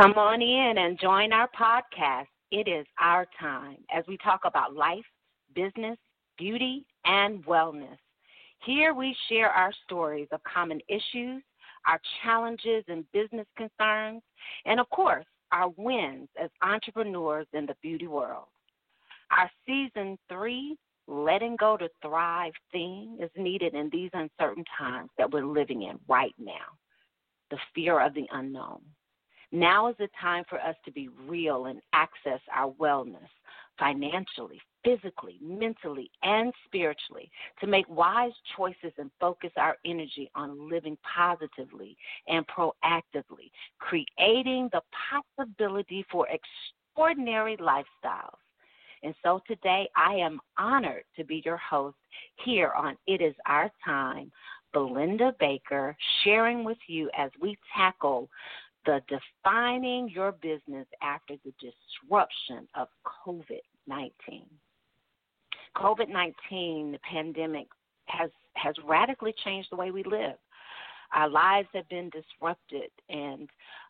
Come on in and join our podcast. It is our time as we talk about life, business, beauty, and wellness. Here we share our stories of common issues, our challenges and business concerns, and of course, our wins as entrepreneurs in the beauty world. Our season three, letting go to thrive theme is needed in these uncertain times that we're living in right now. The fear of the unknown. Now is the time for us to be real and access our wellness financially, physically, mentally, and spiritually, to make wise choices and focus our energy on living positively and proactively, creating the possibility for extraordinary lifestyles. And so today I am honored to be your host here on It Is Our Time, Belinda Baker, sharing with you as we tackle the defining your business after the disruption of COVID 19. COVID 19, the pandemic, has, has radically changed the way we live. Our lives have been disrupted, and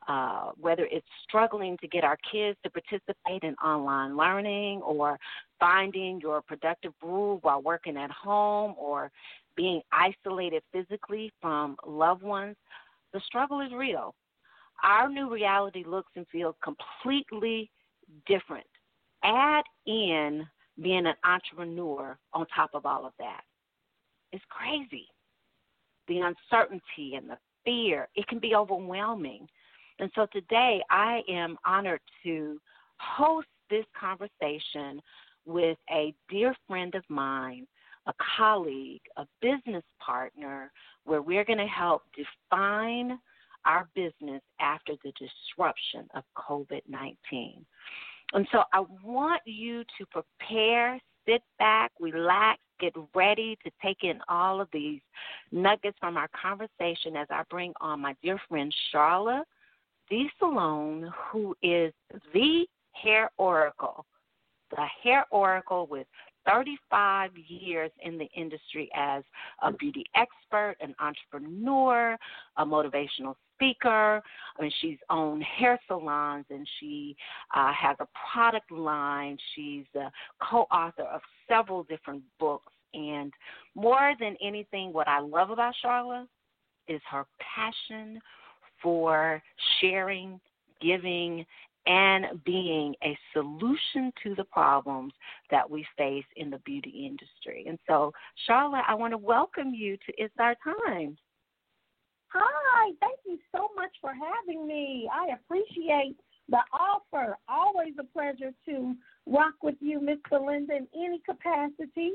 uh, whether it's struggling to get our kids to participate in online learning or finding your productive groove while working at home or being isolated physically from loved ones, the struggle is real our new reality looks and feels completely different. Add in being an entrepreneur on top of all of that. It's crazy. The uncertainty and the fear, it can be overwhelming. And so today I am honored to host this conversation with a dear friend of mine, a colleague, a business partner, where we're going to help define our business after the disruption of COVID 19. And so I want you to prepare, sit back, relax, get ready to take in all of these nuggets from our conversation as I bring on my dear friend Charla D. Saloane, who is the hair oracle, the hair oracle with 35 years in the industry as a beauty expert, an entrepreneur, a motivational speaker. I mean, she's owned hair salons and she uh, has a product line. She's a co author of several different books. And more than anything, what I love about Charla is her passion for sharing, giving, and being a solution to the problems that we face in the beauty industry. And so, Charla, I want to welcome you to It's Our Time. Hi, thank you so much for having me. I appreciate the offer. Always a pleasure to rock with you, Miss Belinda, in any capacity.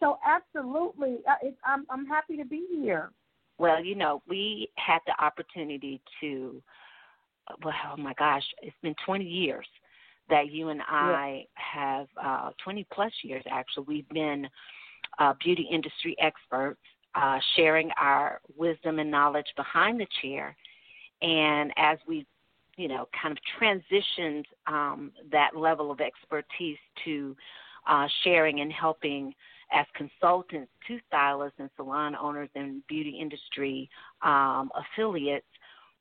So, absolutely, uh, I'm, I'm happy to be here. Well, you know, we had the opportunity to well, oh my gosh, it's been 20 years that you and I yeah. have, uh, 20 plus years actually, we've been uh, beauty industry experts, uh, sharing our wisdom and knowledge behind the chair. And as we, you know, kind of transitioned um, that level of expertise to uh, sharing and helping as consultants to stylists and salon owners and beauty industry um, affiliates,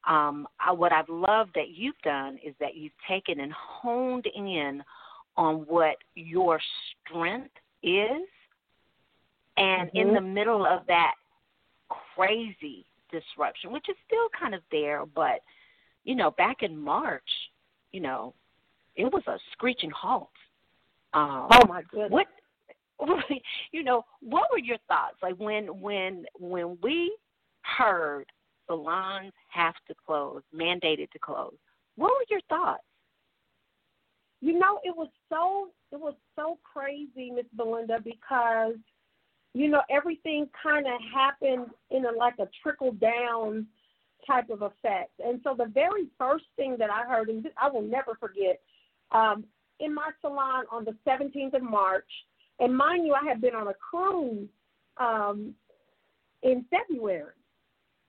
um, I, what I've loved that you've done is that you've taken and honed in on what your strength is, and mm-hmm. in the middle of that crazy disruption, which is still kind of there, but you know, back in March, you know, it was a screeching halt. Um, oh my goodness! What, you know, what were your thoughts like when when when we heard salons have to close, mandated to close. What were your thoughts? You know, it was so it was so crazy, Miss Belinda, because you know everything kind of happened in a like a trickle down type of effect. And so the very first thing that I heard, and I will never forget, um, in my salon on the 17th of March, and mind you, I had been on a cruise um, in February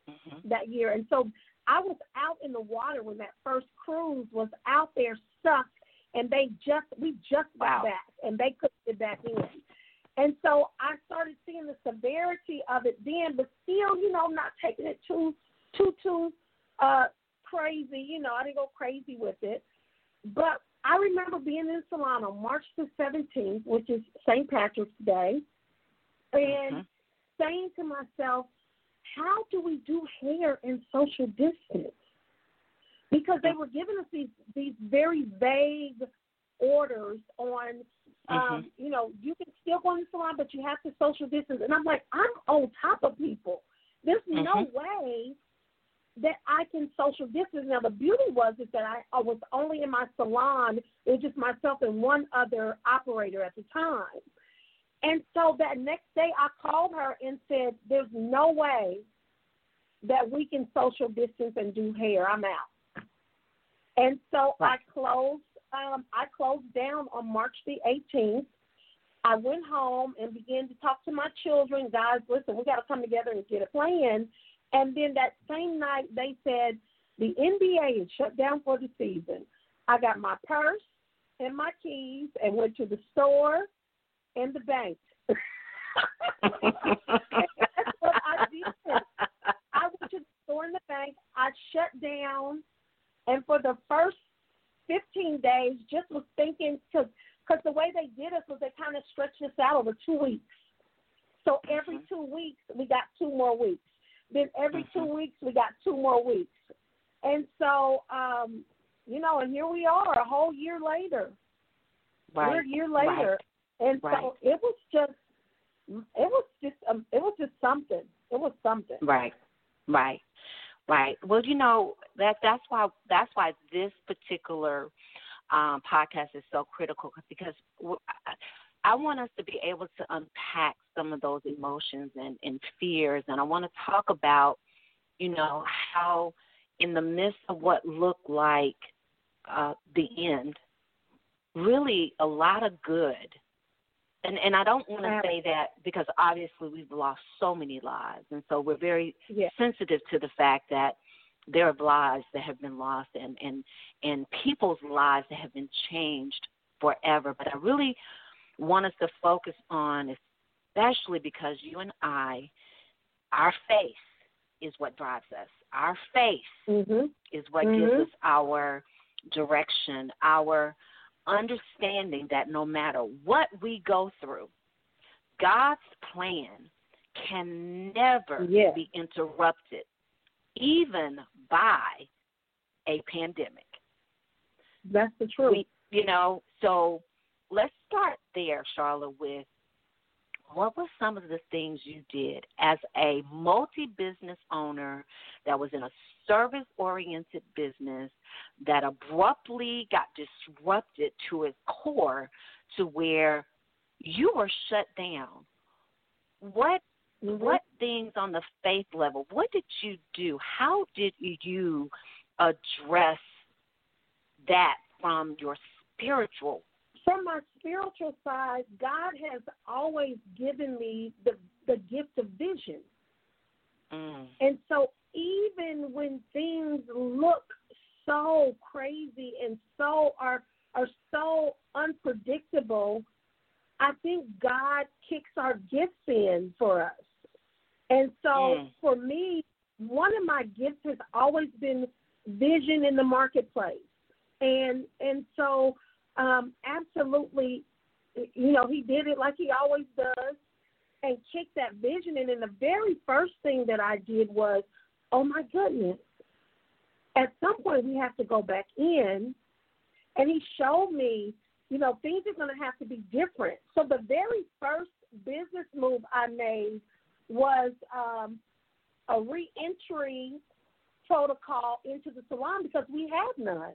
mm-hmm. that year. And so I was out in the water when that first cruise was out there stuck, and they just we just got wow. back, and they couldn't get back in. And so I started seeing the severity of it then, but still, you know, not taking it too too too uh crazy, you know, I didn't go crazy with it. But I remember being in salon on March the 17th, which is St. Patrick's Day, and mm-hmm. saying to myself, how do we do hair in social distance? Because they were giving us these these very vague orders on um, mm-hmm. you know, you can still go in the salon, but you have to social distance. And I'm like, I'm on top of people. There's mm-hmm. no way that I can social distance. Now the beauty was is that I, I was only in my salon. It was just myself and one other operator at the time. And so that next day I called her and said, There's no way that we can social distance and do hair. I'm out. And so right. I closed um I closed down on March the eighteenth. I went home and began to talk to my children, guys, listen, we gotta come together and get a plan and then that same night, they said the NBA is shut down for the season. I got my purse and my keys and went to the store and the bank. That's what I did. I went to the store in the bank. I shut down, and for the first 15 days, just was thinking because because the way they did us was they kind of stretched us out over two weeks. So every mm-hmm. two weeks, we got two more weeks. Then every mm-hmm. two weeks we got two more weeks. And so, um, you know, and here we are a whole year later. Right. We're a year later. And right. so it was just it was just um, it was just something. It was something. Right. Right. Right. Well, you know, that that's why that's why this particular um, podcast is so critical because I want us to be able to unpack some of those emotions and, and fears. And I want to talk about, you know, how in the midst of what looked like uh, the end, really a lot of good. And and I don't want to say that because obviously we've lost so many lives, and so we're very yeah. sensitive to the fact that there are lives that have been lost and and and people's lives that have been changed forever. But I really want us to focus on, especially because you and I, our faith is what drives us. Our faith mm-hmm. is what mm-hmm. gives us our direction, our understanding that no matter what we go through, God's plan can never yeah. be interrupted, even by a pandemic. That's the truth. We, you know, so let's start there, Charla, with what were some of the things you did as a multi business owner that was in a service oriented business that abruptly got disrupted to its core to where you were shut down? What mm-hmm. what things on the faith level, what did you do? How did you address that from your spiritual from my spiritual side, God has always given me the the gift of vision. Mm. And so even when things look so crazy and so are are so unpredictable, I think God kicks our gifts in for us. And so mm. for me, one of my gifts has always been vision in the marketplace. And and so um, absolutely, you know, he did it like he always does and kicked that vision in. And the very first thing that I did was, oh my goodness, at some point we have to go back in. And he showed me, you know, things are going to have to be different. So the very first business move I made was um, a reentry protocol into the salon because we had none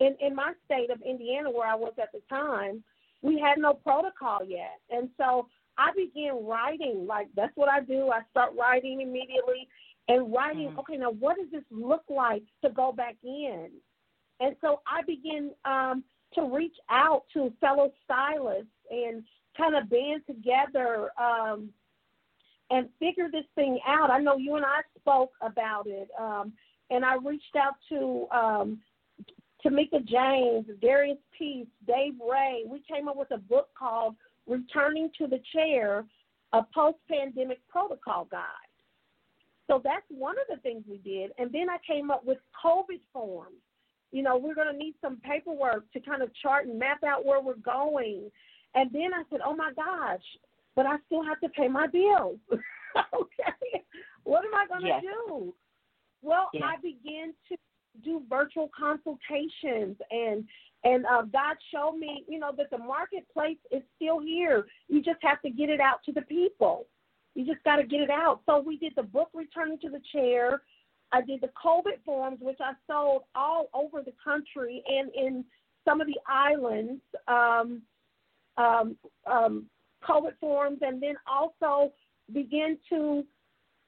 in in my state of Indiana where I was at the time, we had no protocol yet, and so I began writing. Like that's what I do. I start writing immediately and writing. Mm. Okay, now what does this look like to go back in? And so I began um, to reach out to fellow stylists and kind of band together um, and figure this thing out. I know you and I spoke about it, um, and I reached out to um, Tamika James, Darius Peace, Dave Ray. We came up with a book called Returning to the Chair, a post pandemic protocol guide. So that's one of the things we did. And then I came up with COVID forms. You know, we're going to need some paperwork to kind of chart and map out where we're going. And then I said, oh my gosh, but I still have to pay my bills. okay. What am I going to yes. do? Well, yes. I began to do virtual consultations and and uh, God showed me, you know, that the marketplace is still here. You just have to get it out to the people. You just got to get it out. So we did the book Returning to the Chair. I did the COVID forms, which I sold all over the country and in some of the islands. Um, um, um, COVID forms, and then also begin to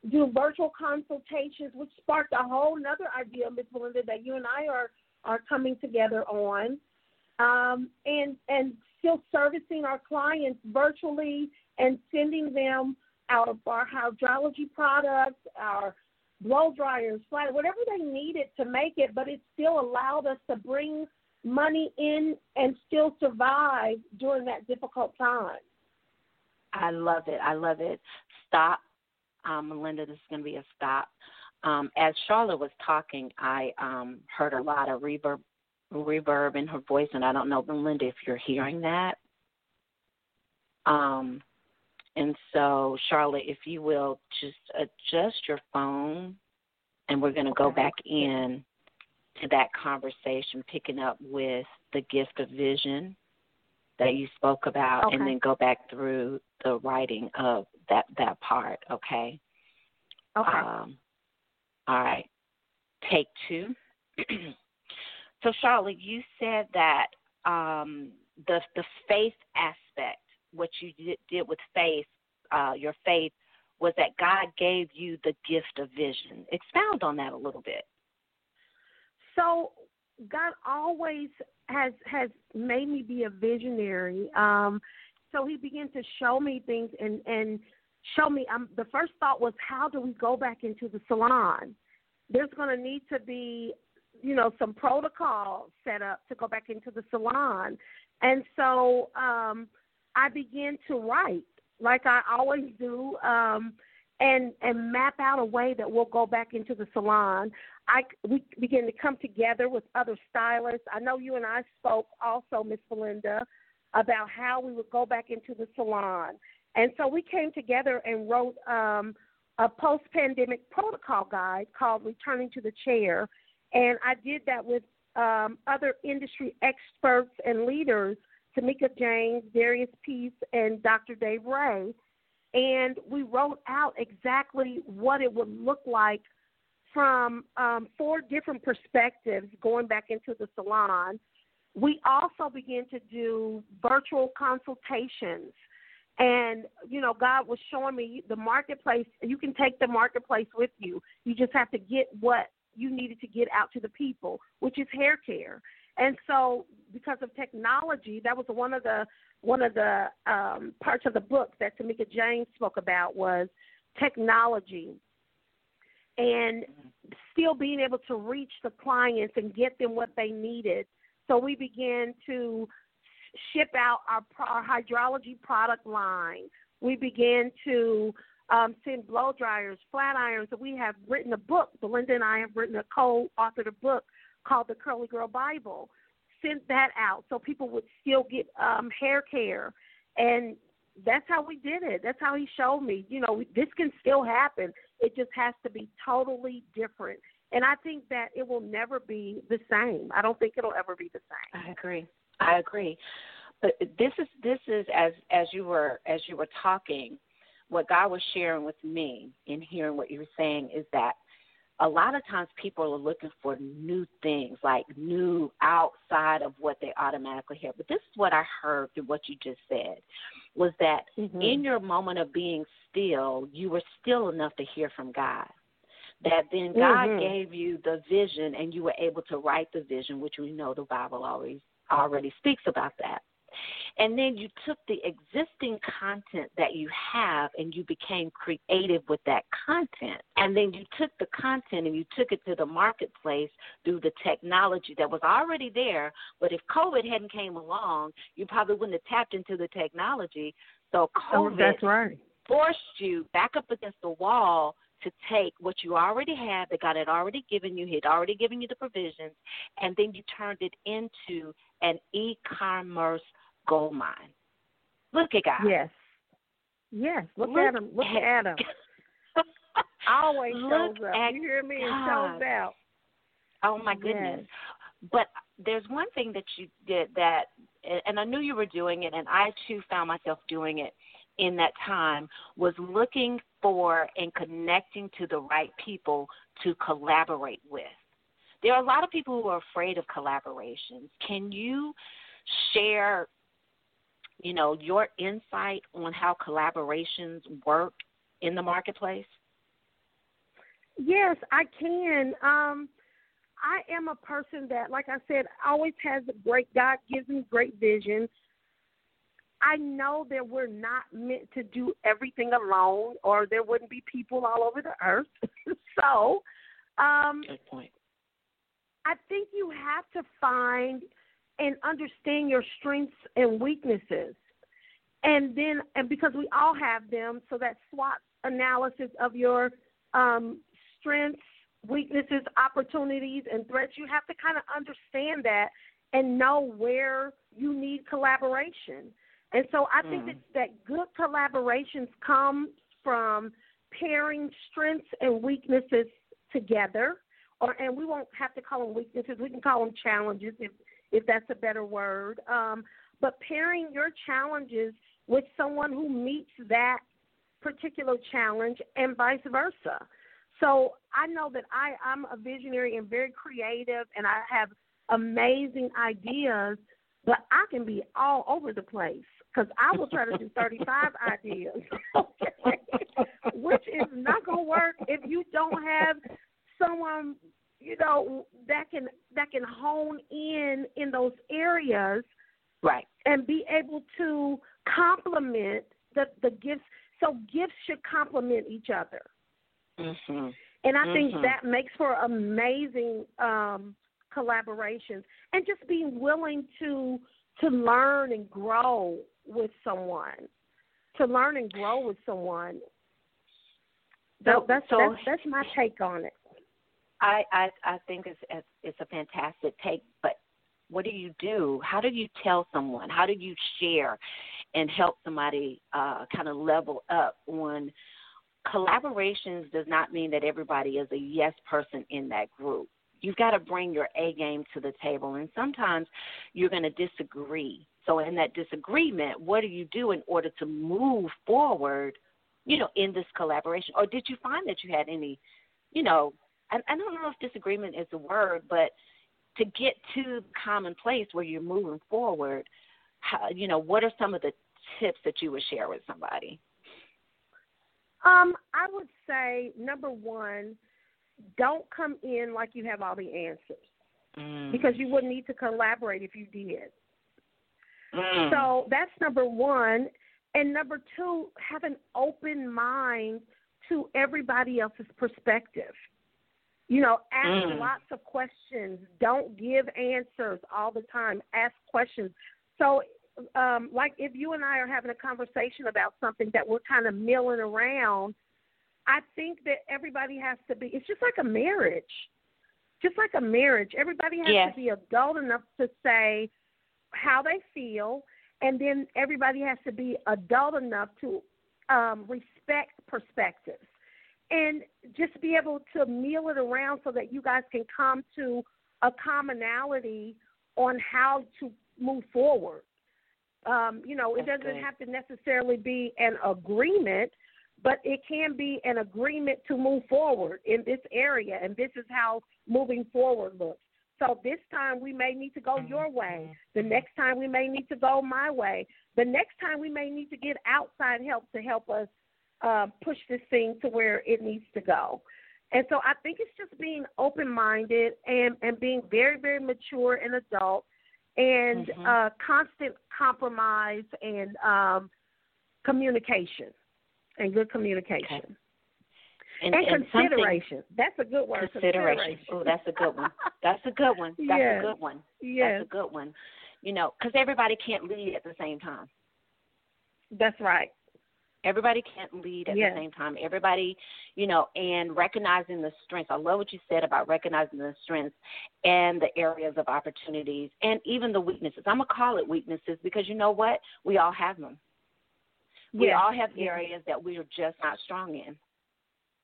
do virtual consultations, which sparked a whole other idea, Ms. Belinda, that you and I are are coming together on, um, and and still servicing our clients virtually and sending them of our hydrology products, our blow dryers, flat, whatever they needed to make it, but it still allowed us to bring money in and still survive during that difficult time. I love it. I love it. Stop. Um, Belinda, this is going to be a stop. Um, as Charla was talking, I um, heard a lot of reverb, reverb in her voice, and I don't know, Belinda, if you're hearing that. Um, and so, Charla, if you will just adjust your phone, and we're going to go back in to that conversation, picking up with the gift of vision that you spoke about, okay. and then go back through the writing of that that part. Okay. Okay. Um, all right. Take two. so, Charla, you said that um, the the faith aspect, what you did, did with faith, uh, your faith, was that God gave you the gift of vision. Expound on that a little bit. So, God always has has made me be a visionary. Um, so He began to show me things and and show me. Um, the first thought was, how do we go back into the salon? There's going to need to be, you know, some protocol set up to go back into the salon, and so um, I began to write like I always do. Um, and and map out a way that we'll go back into the salon. I we begin to come together with other stylists. I know you and I spoke also, Miss Belinda, about how we would go back into the salon, and so we came together and wrote um, a post-pandemic protocol guide called "Returning to the Chair," and I did that with um, other industry experts and leaders, Tamika James, Darius Peace, and Dr. Dave Ray and we wrote out exactly what it would look like from um, four different perspectives going back into the salon. We also began to do virtual consultations. And, you know, God was showing me the marketplace. You can take the marketplace with you. You just have to get what you needed to get out to the people, which is hair care. And so, because of technology, that was one of the one of the um, parts of the book that Tamika James spoke about was technology and still being able to reach the clients and get them what they needed. So we began to ship out our, our hydrology product line. We began to um, send blow dryers, flat irons. We have written a book. Belinda and I have written a co-authored a book called the Curly Girl Bible sent that out so people would still get um, hair care, and that's how we did it. That's how he showed me. You know, this can still happen. It just has to be totally different. And I think that it will never be the same. I don't think it'll ever be the same. I agree. I agree. But this is this is as as you were as you were talking, what God was sharing with me in hearing what you were saying is that a lot of times people are looking for new things, like new outside of what they automatically hear. But this is what I heard through what you just said was that mm-hmm. in your moment of being still, you were still enough to hear from God. That then God mm-hmm. gave you the vision and you were able to write the vision, which we know the Bible always already speaks about that. And then you took the existing content that you have and you became creative with that content. And then you took the content and you took it to the marketplace through the technology that was already there. But if COVID hadn't came along, you probably wouldn't have tapped into the technology. So oh, COVID that's right. forced you back up against the wall to take what you already had that God had already given you, He had already given you the provisions, and then you turned it into an e commerce gold mine. Look at God. Yes. Yes. Look, Look at him. Look at, him. Always shows up. You hear me? It shows out. Oh my goodness. Yes. But there's one thing that you did that and I knew you were doing it and I too found myself doing it in that time was looking for and connecting to the right people to collaborate with. There are a lot of people who are afraid of collaborations. Can you share you know, your insight on how collaborations work in the marketplace? Yes, I can. Um, I am a person that, like I said, always has a great God gives me great vision. I know that we're not meant to do everything alone, or there wouldn't be people all over the earth. so, um, good point. I think you have to find and understand your strengths and weaknesses. And then, and because we all have them, so that SWOT analysis of your um, strengths, weaknesses, opportunities, and threats, you have to kind of understand that and know where you need collaboration. And so I think mm. that, that good collaborations come from pairing strengths and weaknesses together, or and we won't have to call them weaknesses. We can call them challenges if if that's a better word. Um, but pairing your challenges with someone who meets that particular challenge and vice versa. So I know that I, I'm a visionary and very creative, and I have amazing ideas, but I can be all over the place because I will try to do 35 ideas, okay? which is not going to work if you don't have someone you know that can that can hone in in those areas right. and be able to complement the the gifts. So gifts should complement each other. Mm-hmm. and i mm-hmm. think that makes for amazing um collaborations. And just being willing to to learn and grow with someone to learn and grow with someone. So, that's, so, that's that's my take on it I I, I think it's it's a fantastic take, but what do you do? How do you tell someone? How do you share and help somebody uh, kind of level up on collaborations? Does not mean that everybody is a yes person in that group. You've got to bring your A game to the table, and sometimes you're going to disagree. So, in that disagreement, what do you do in order to move forward? You know, in this collaboration, or did you find that you had any, you know, I, I don't know if disagreement is the word, but to get to the common place where you're moving forward, how, you know, what are some of the tips that you would share with somebody? Um, I would say number one, don't come in like you have all the answers, mm. because you wouldn't need to collaborate if you did. Mm. So that's number one, and number two, have an open mind to everybody else's perspective. You know, ask mm. lots of questions. Don't give answers all the time. Ask questions. So, um, like if you and I are having a conversation about something that we're kind of milling around, I think that everybody has to be. It's just like a marriage. Just like a marriage, everybody has yes. to be adult enough to say how they feel, and then everybody has to be adult enough to um, respect perspectives and just be able to meal it around so that you guys can come to a commonality on how to move forward. Um, you know, it doesn't good. have to necessarily be an agreement, but it can be an agreement to move forward in this area, and this is how moving forward looks. So this time we may need to go your way. The next time we may need to go my way. The next time we may need to get outside help to help us uh, push this thing to where it needs to go. And so I think it's just being open minded and, and being very, very mature and adult and mm-hmm. uh, constant compromise and um, communication and good communication. Okay. And, and, and consideration. That's a good word. Consideration. consideration. Oh, that's a good one. That's a good one. That's yes. a good one. Yes. That's a good one. You know, because everybody can't lead at the same time. That's right. Everybody can't lead at yes. the same time. Everybody, you know, and recognizing the strengths. I love what you said about recognizing the strengths and the areas of opportunities and even the weaknesses. I'm going to call it weaknesses because you know what? We all have them. We all have yes. areas that we are just not strong in.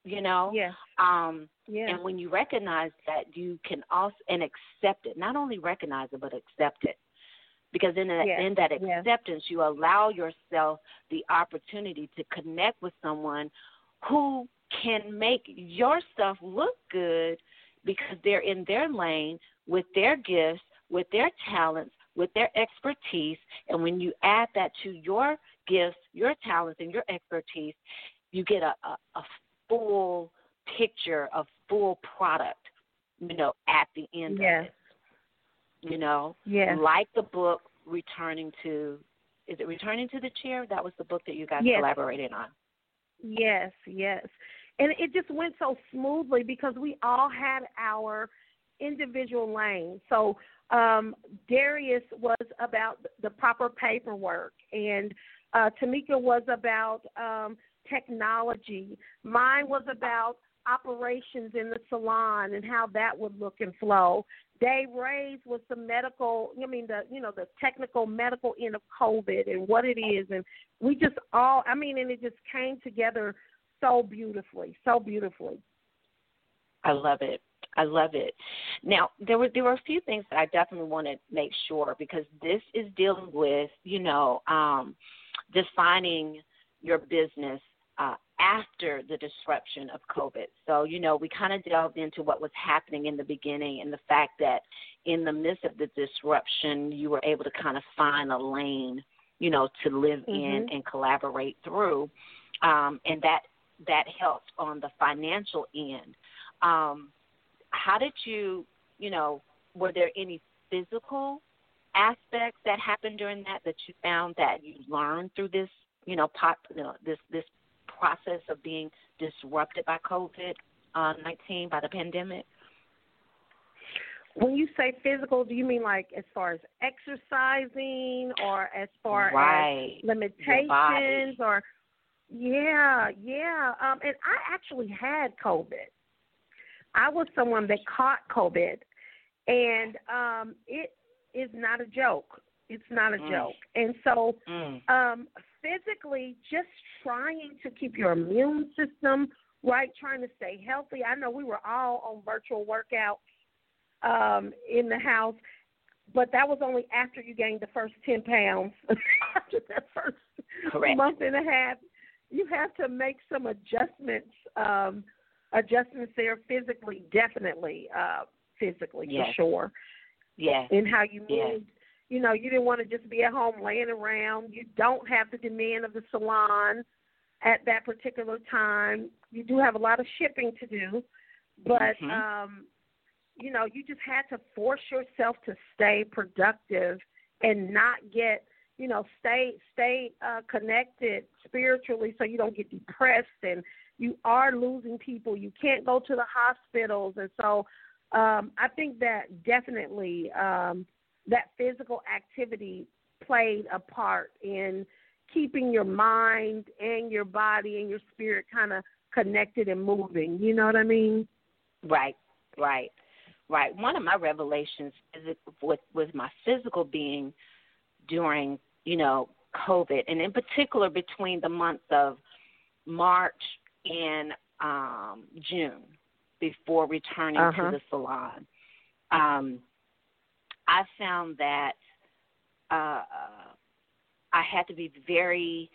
You know? Yes. Um yes. and when you recognize that you can also and accept it, not only recognize it but accept it because in that yes. in that yes. acceptance you allow yourself the opportunity to connect with someone who can make your stuff look good because they're in their lane with their gifts with their talents with their expertise and when you add that to your gifts your talents and your expertise you get a, a, a full picture a full product you know at the end yes. of it you know yes. like the book returning to is it returning to the chair that was the book that you guys yes. collaborated on yes yes and it just went so smoothly because we all had our individual lanes so um darius was about the proper paperwork and uh tamika was about um technology mine was about operations in the salon and how that would look and flow. Dave Ray's was the medical, I mean the you know the technical medical end of COVID and what it is, and we just all, I mean, and it just came together so beautifully, so beautifully. I love it. I love it. Now there were there were a few things that I definitely want to make sure because this is dealing with you know um, defining your business uh, after the disruption of COVID. So, you know, we kind of delved into what was happening in the beginning and the fact that in the midst of the disruption, you were able to kind of find a lane, you know, to live mm-hmm. in and collaborate through. Um, and that that helped on the financial end. Um, how did you, you know, were there any physical aspects that happened during that that you found that you learned through this, you know, pop, you know, this this process of being disrupted by COVID uh, 19, by the pandemic? When you say physical, do you mean like as far as exercising or as far right. as limitations or yeah, yeah. Um and I actually had COVID. I was someone that caught COVID and um it is not a joke. It's not a mm. joke. And so mm. um physically just trying to keep your immune system right, trying to stay healthy. I know we were all on virtual workouts um, in the house, but that was only after you gained the first 10 pounds. after that first Correct. month and a half, you have to make some adjustments. Um, adjustments there physically, definitely, uh, physically yes. for sure. Yes. In how you move. Yes you know, you didn't want to just be at home laying around. You don't have the demand of the salon at that particular time. You do have a lot of shipping to do, but mm-hmm. um you know, you just had to force yourself to stay productive and not get, you know, stay stay uh connected spiritually so you don't get depressed and you are losing people. You can't go to the hospitals and so um I think that definitely um that physical activity played a part in keeping your mind and your body and your spirit kind of connected and moving. You know what I mean? Right, right, right. One of my revelations is with with my physical being during you know COVID, and in particular between the months of March and um, June, before returning uh-huh. to the salon. Um, I found that uh, I had to be very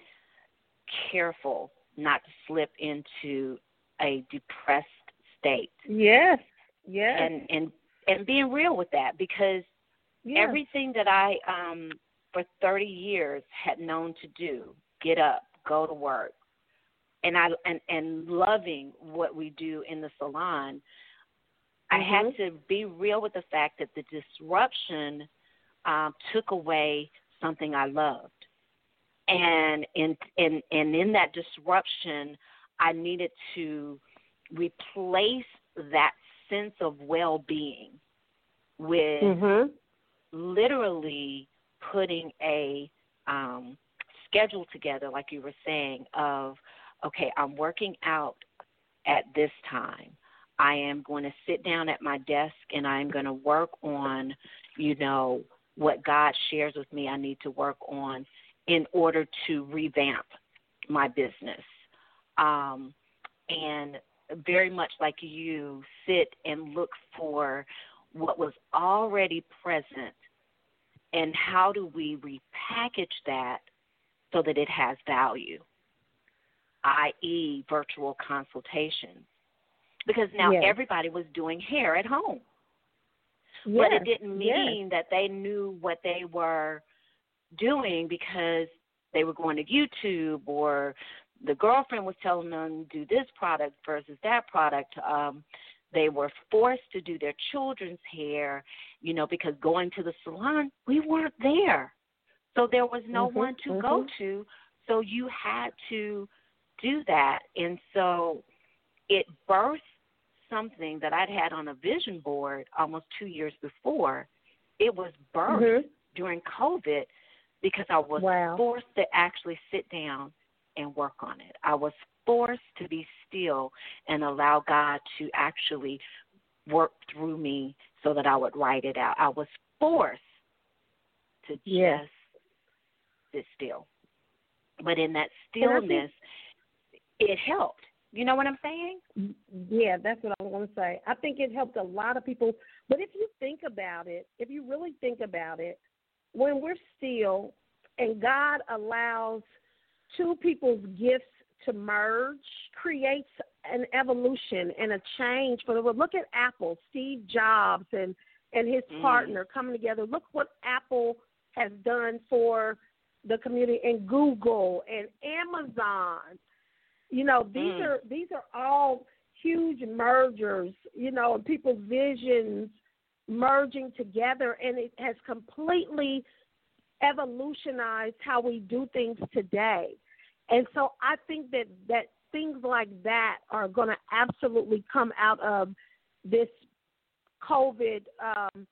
careful not to slip into a depressed state. Yes, yes. And and and being real with that because yes. everything that I um for 30 years had known to do, get up, go to work, and I and and loving what we do in the salon, I had Mm-hmm. to be real with the fact that the disruption um, took away something I loved, and in and and in that disruption, I needed to replace that sense of well-being with mm-hmm. literally putting a um, schedule together, like you were saying, of okay, I'm working out at this time. I am going to sit down at my desk and I'm going to work on, you know, what God shares with me I need to work on in order to revamp my business. Um, and very much like you, sit and look for what was already present and how do we repackage that so that it has value, i.e., virtual consultations. Because now yes. everybody was doing hair at home. Yes. But it didn't mean yes. that they knew what they were doing because they were going to YouTube or the girlfriend was telling them do this product versus that product. Um, they were forced to do their children's hair, you know, because going to the salon, we weren't there. So there was no mm-hmm, one to mm-hmm. go to. So you had to do that. And so it birthed something that I'd had on a vision board almost two years before. It was birthed mm-hmm. during COVID because I was wow. forced to actually sit down and work on it. I was forced to be still and allow God to actually work through me so that I would write it out. I was forced to yes. just sit still. But in that stillness, it helped. You know what I'm saying? Yeah, that's what I'm going to say. I think it helped a lot of people. But if you think about it, if you really think about it, when we're still and God allows two people's gifts to merge creates an evolution and a change for the world. Look at Apple, Steve Jobs and and his mm. partner coming together. Look what Apple has done for the community and Google and Amazon. You know, these mm. are these are all huge mergers, you know, and people's visions merging together and it has completely evolutionized how we do things today. And so I think that that things like that are going to absolutely come out of this COVID um,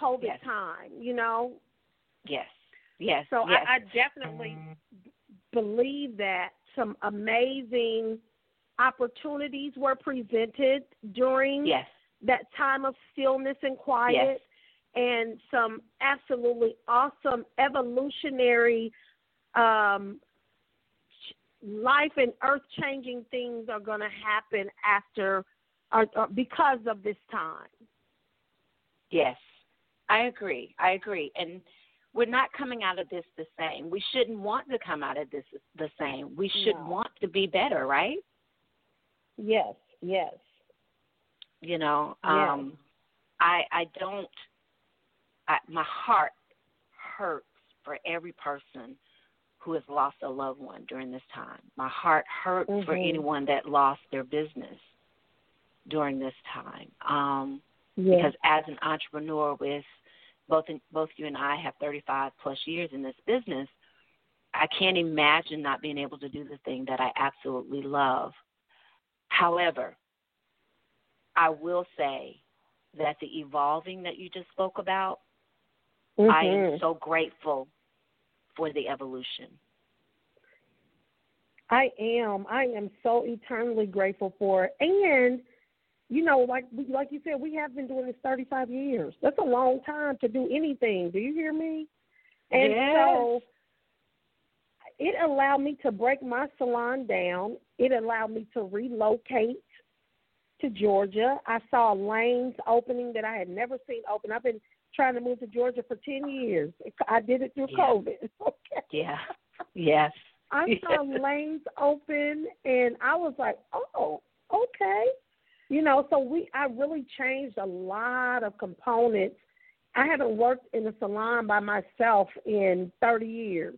COVID yes. time. You know. Yes. Yes. So yes. I, I definitely believe that some amazing opportunities were presented during yes. that time of stillness and quiet. Yes. And some absolutely awesome evolutionary um, life and earth changing things are going to happen after or, or because of this time. Yes, I agree. I agree. And we're not coming out of this the same. We shouldn't want to come out of this the same. We should no. want to be better, right? Yes, yes. You know, yes. um I I don't I, my heart hurts for every person who has lost a loved one during this time. My heart hurts mm-hmm. for anyone that lost their business during this time. Um, yes. Because as an entrepreneur, with both both you and I have 35 plus years in this business, I can't imagine not being able to do the thing that I absolutely love. However, I will say that the evolving that you just spoke about, mm-hmm. I am so grateful for the evolution. I am. I am so eternally grateful for it. And you know, like like you said, we have been doing this 35 years. That's a long time to do anything. Do you hear me? And yes. so it allowed me to break my salon down. It allowed me to relocate to Georgia. I saw lanes opening that I had never seen open. I've been trying to move to Georgia for 10 years. I did it through yeah. COVID. Okay. Yeah. Yes. I saw lanes open and I was like, Oh, okay. You know, so we I really changed a lot of components. I haven't worked in a salon by myself in thirty years.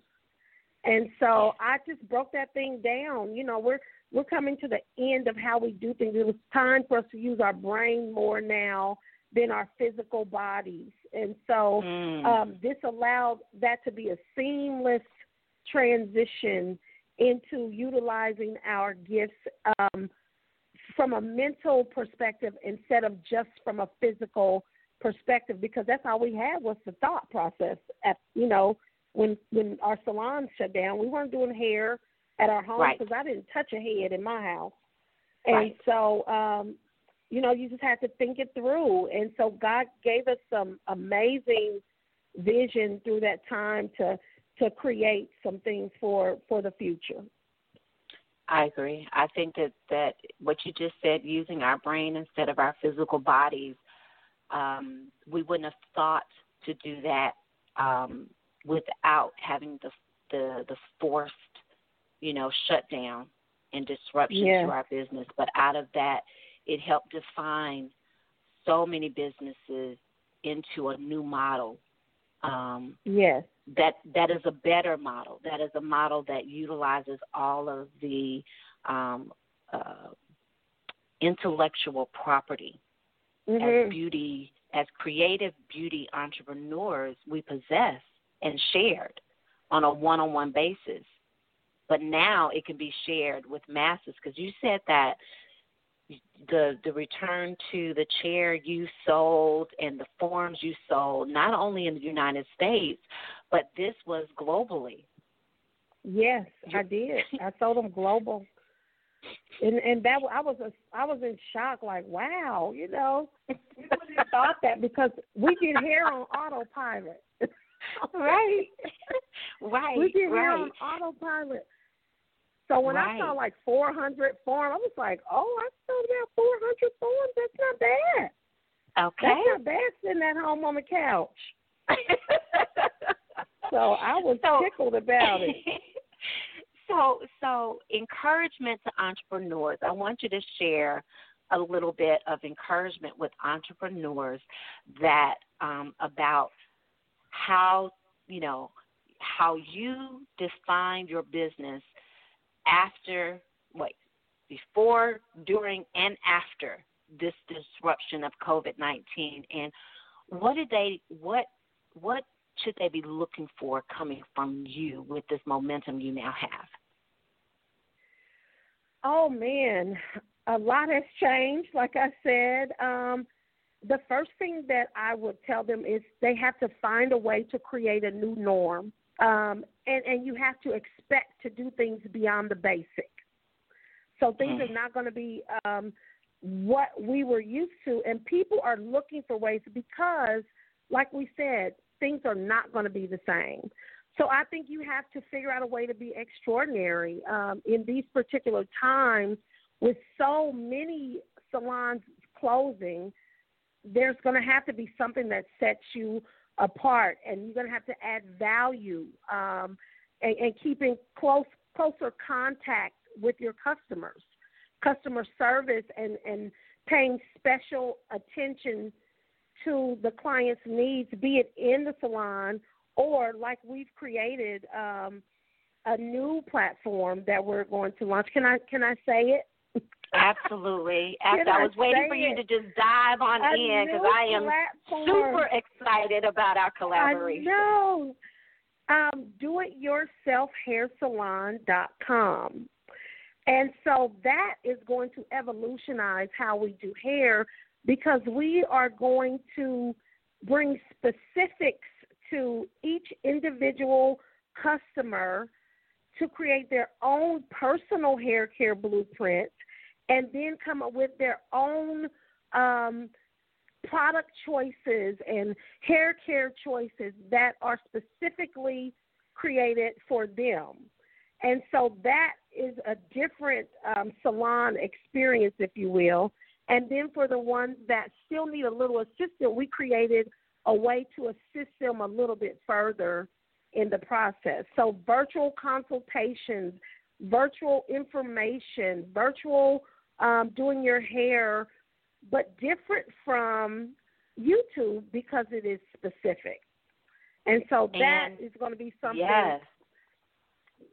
And so I just broke that thing down. You know, we're we're coming to the end of how we do things. It was time for us to use our brain more now than our physical bodies. And so mm. um, this allowed that to be a seamless transition into utilizing our gifts um, from a mental perspective instead of just from a physical perspective because that's all we had was the thought process at you know when when our salon shut down. We weren't doing hair at our home because right. I didn't touch a head in my house, and right. so um, you know you just have to think it through. And so God gave us some amazing vision through that time to to create some things for for the future. I agree. I think that that what you just said, using our brain instead of our physical bodies, um, we wouldn't have thought to do that um, without having the the the forced, you know, shutdown and disruption yeah. to our business. But out of that, it helped define so many businesses into a new model. Um, yes that that is a better model. That is a model that utilizes all of the um, uh, intellectual property mm-hmm. as beauty, as creative beauty entrepreneurs, we possess and shared on a one-on-one basis. But now it can be shared with masses because you said that the the return to the chair you sold and the forms you sold not only in the United States but this was globally. Yes, I did. I sold them global, and and that I was a, I was in shock. Like, wow, you know, we would have thought that because we did hair on autopilot. right, right, we did right. hair on autopilot. So when right. I saw like 400 forms, I was like, oh, I sold about 400 forms. That's not bad. Okay. That's not bad sitting at home on the couch. so I was so, tickled about it. so, so encouragement to entrepreneurs. I want you to share a little bit of encouragement with entrepreneurs that um, about how you know how you define your business after wait before during and after this disruption of covid-19 and what did they what what should they be looking for coming from you with this momentum you now have? Oh man, a lot has changed. Like I said, um, the first thing that I would tell them is they have to find a way to create a new norm, um, and and you have to expect to do things beyond the basic. So things mm. are not going to be um, what we were used to, and people are looking for ways because, like we said, things are not going to be the same. So I think you have to figure out a way to be extraordinary um, in these particular times with so many salons closing. There's going to have to be something that sets you apart, and you're going to have to add value um, and, and keeping close closer contact with your customers, customer service, and and paying special attention to the client's needs, be it in the salon or like we've created um, a new platform that we're going to launch. Can I can I say it? Absolutely. After I was waiting for you it? to just dive on a in because I am platform. super excited about our collaboration. I know. Um, doityourselfhairsalon.com. And so that is going to evolutionize how we do hair because we are going to bring specifics to each individual customer to create their own personal hair care blueprint and then come up with their own um, product choices and hair care choices that are specifically created for them. And so that is a different um, salon experience, if you will. And then for the ones that still need a little assistance, we created a way to assist them a little bit further in the process. So virtual consultations, virtual information, virtual um, doing your hair, but different from YouTube because it is specific. And so that and, is going to be something yes.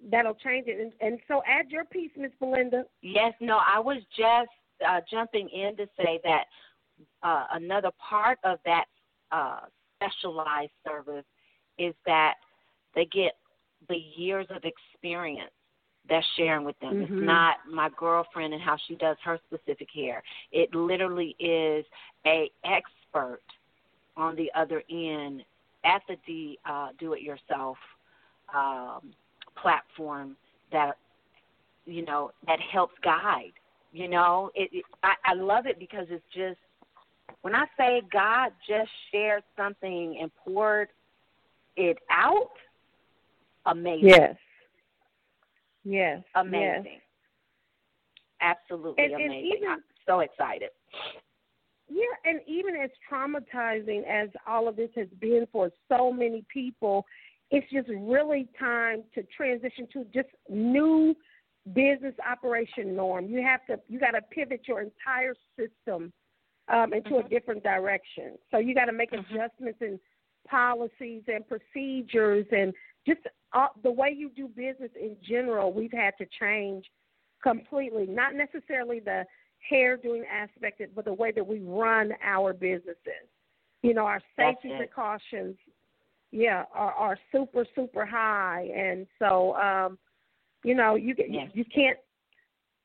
that'll change it. And, and so add your piece, Miss Belinda. Yes, no, I was just uh, jumping in to say that uh, another part of that uh, specialized service is that they get the years of experience that's sharing with them. Mm-hmm. It's not my girlfriend and how she does her specific hair. It literally is a expert on the other end at the D, uh, do it yourself um, platform that you know that helps guide. You know, it, it I, I love it because it's just when I say God just shared something and poured it out, amazing. Yes. Yes. Amazing. Yes. Absolutely and, amazing. And even, I'm so excited. Yeah, and even as traumatizing as all of this has been for so many people, it's just really time to transition to just new business operation norm. You have to you got to pivot your entire system um, into mm-hmm. a different direction. So you got to make mm-hmm. adjustments in policies and procedures and just uh, the way you do business in general. We've had to change completely. Not necessarily the hair doing aspect, but the way that we run our businesses. You know, our safety precautions, yeah, are, are super super high, and so um, you know you yes. you, you can't.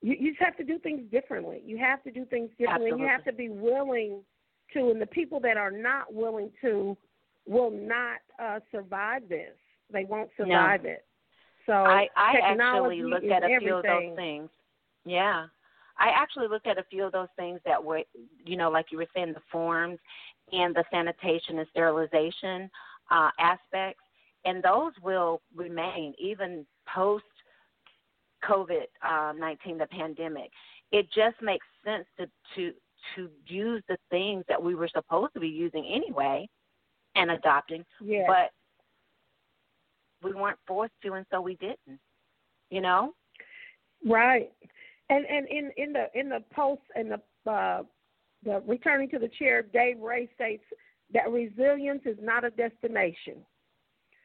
You, you just have to do things differently. You have to do things differently. Absolutely. You have to be willing to, and the people that are not willing to will not uh, survive this. They won't survive no. it. So I, I actually look at a everything. few of those things. Yeah. I actually looked at a few of those things that were, you know, like you were saying, the forms and the sanitation and sterilization uh, aspects, and those will remain even post COVID uh, nineteen, the pandemic. It just makes sense to to to use the things that we were supposed to be using anyway and adopting, yes. but we weren't forced to, and so we didn't. You know, right? And and in in the in the post and the uh, the returning to the chair, Dave Ray states that resilience is not a destination.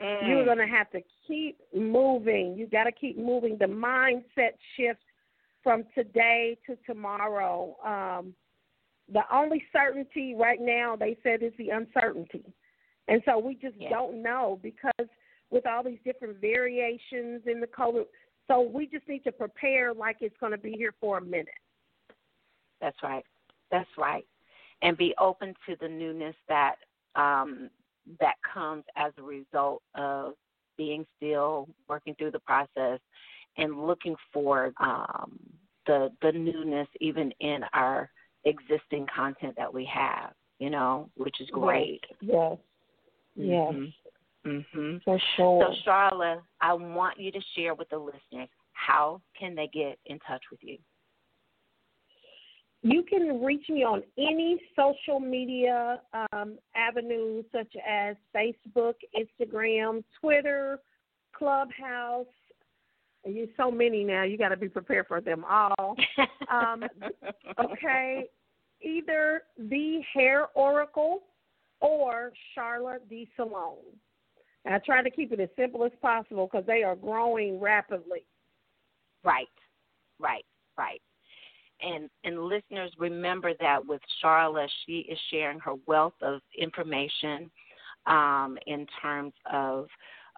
Mm. You're going to have to keep moving. You got to keep moving. The mindset shift from today to tomorrow. Um, the only certainty right now, they said, is the uncertainty. And so we just yeah. don't know because with all these different variations in the COVID, so we just need to prepare like it's going to be here for a minute. That's right. That's right. And be open to the newness that um, that comes as a result of being still, working through the process, and looking for um, the the newness even in our existing content that we have. You know, which is great. Yes. Yes. Mm-hmm. Mm-hmm. For sure. So, Charla, I want you to share with the listeners how can they get in touch with you. You can reach me on any social media um, avenues such as Facebook, Instagram, Twitter, Clubhouse. There's so many now. You got to be prepared for them all. um, okay, either the Hair Oracle or Charla D Salon. I try to keep it as simple as possible because they are growing rapidly. Right, right, right. And and listeners remember that with Charla, she is sharing her wealth of information um, in terms of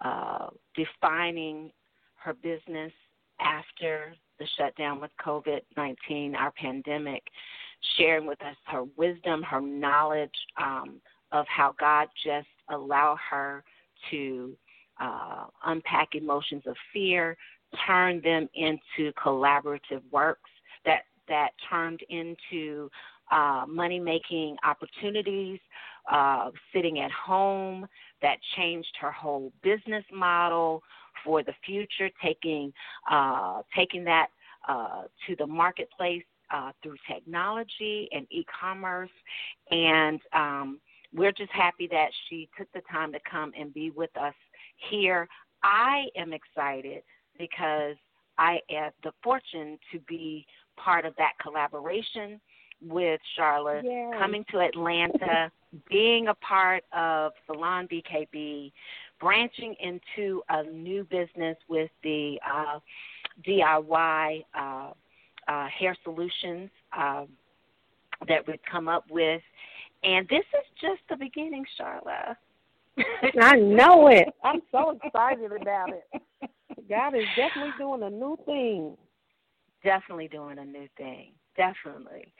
uh, defining her business after the shutdown with COVID 19, our pandemic, sharing with us her wisdom, her knowledge um, of how God just allowed her to uh, unpack emotions of fear, turn them into collaborative works that that turned into uh, money making opportunities, uh, sitting at home, that changed her whole business model for the future, taking uh, taking that uh, to the marketplace uh, through technology and e-commerce, and um, we're just happy that she took the time to come and be with us here. I am excited because I have the fortune to be part of that collaboration with Charla, yes. coming to Atlanta, being a part of Salon BKB, branching into a new business with the uh, DIY uh, uh, hair solutions uh, that we've come up with and this is just the beginning, Charla. I know it. I'm so excited about it. God is definitely doing a new thing. Definitely doing a new thing. Definitely.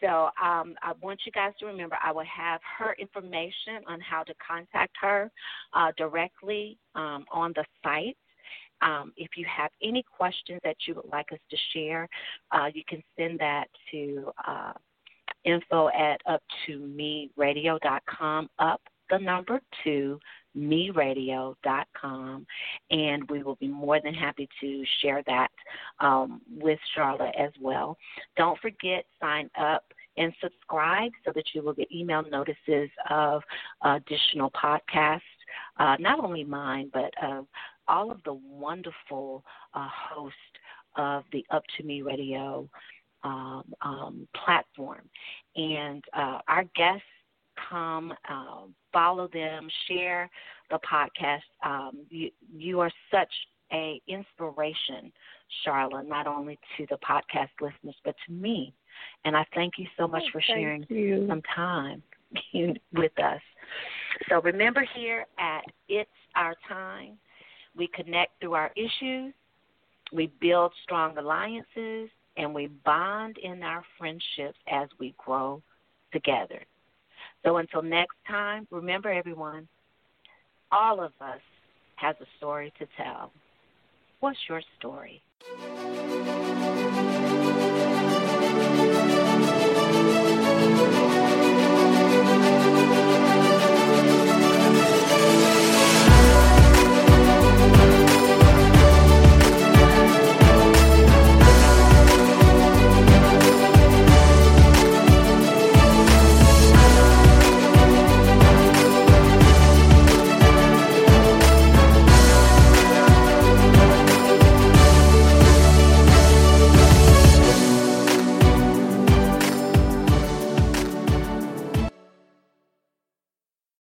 So um, I want you guys to remember I will have her information on how to contact her uh, directly um, on the site. Um, if you have any questions that you would like us to share, uh, you can send that to uh, info at up to me radio.com, up the number two meradio.com, and we will be more than happy to share that um, with Charla as well. Don't forget, sign up and subscribe so that you will get email notices of additional podcasts, uh, not only mine, but of all of the wonderful uh, hosts of the Up to Me Radio um, um, platform. And uh, our guests come, uh, follow them, share the podcast. Um, you, you are such a inspiration, Charla, not only to the podcast listeners, but to me. And I thank you so much oh, for sharing you. some time with us. So remember here at It's Our Time, we connect through our issues, we build strong alliances, and we bond in our friendships as we grow together. So until next time, remember everyone, all of us has a story to tell. What's your story?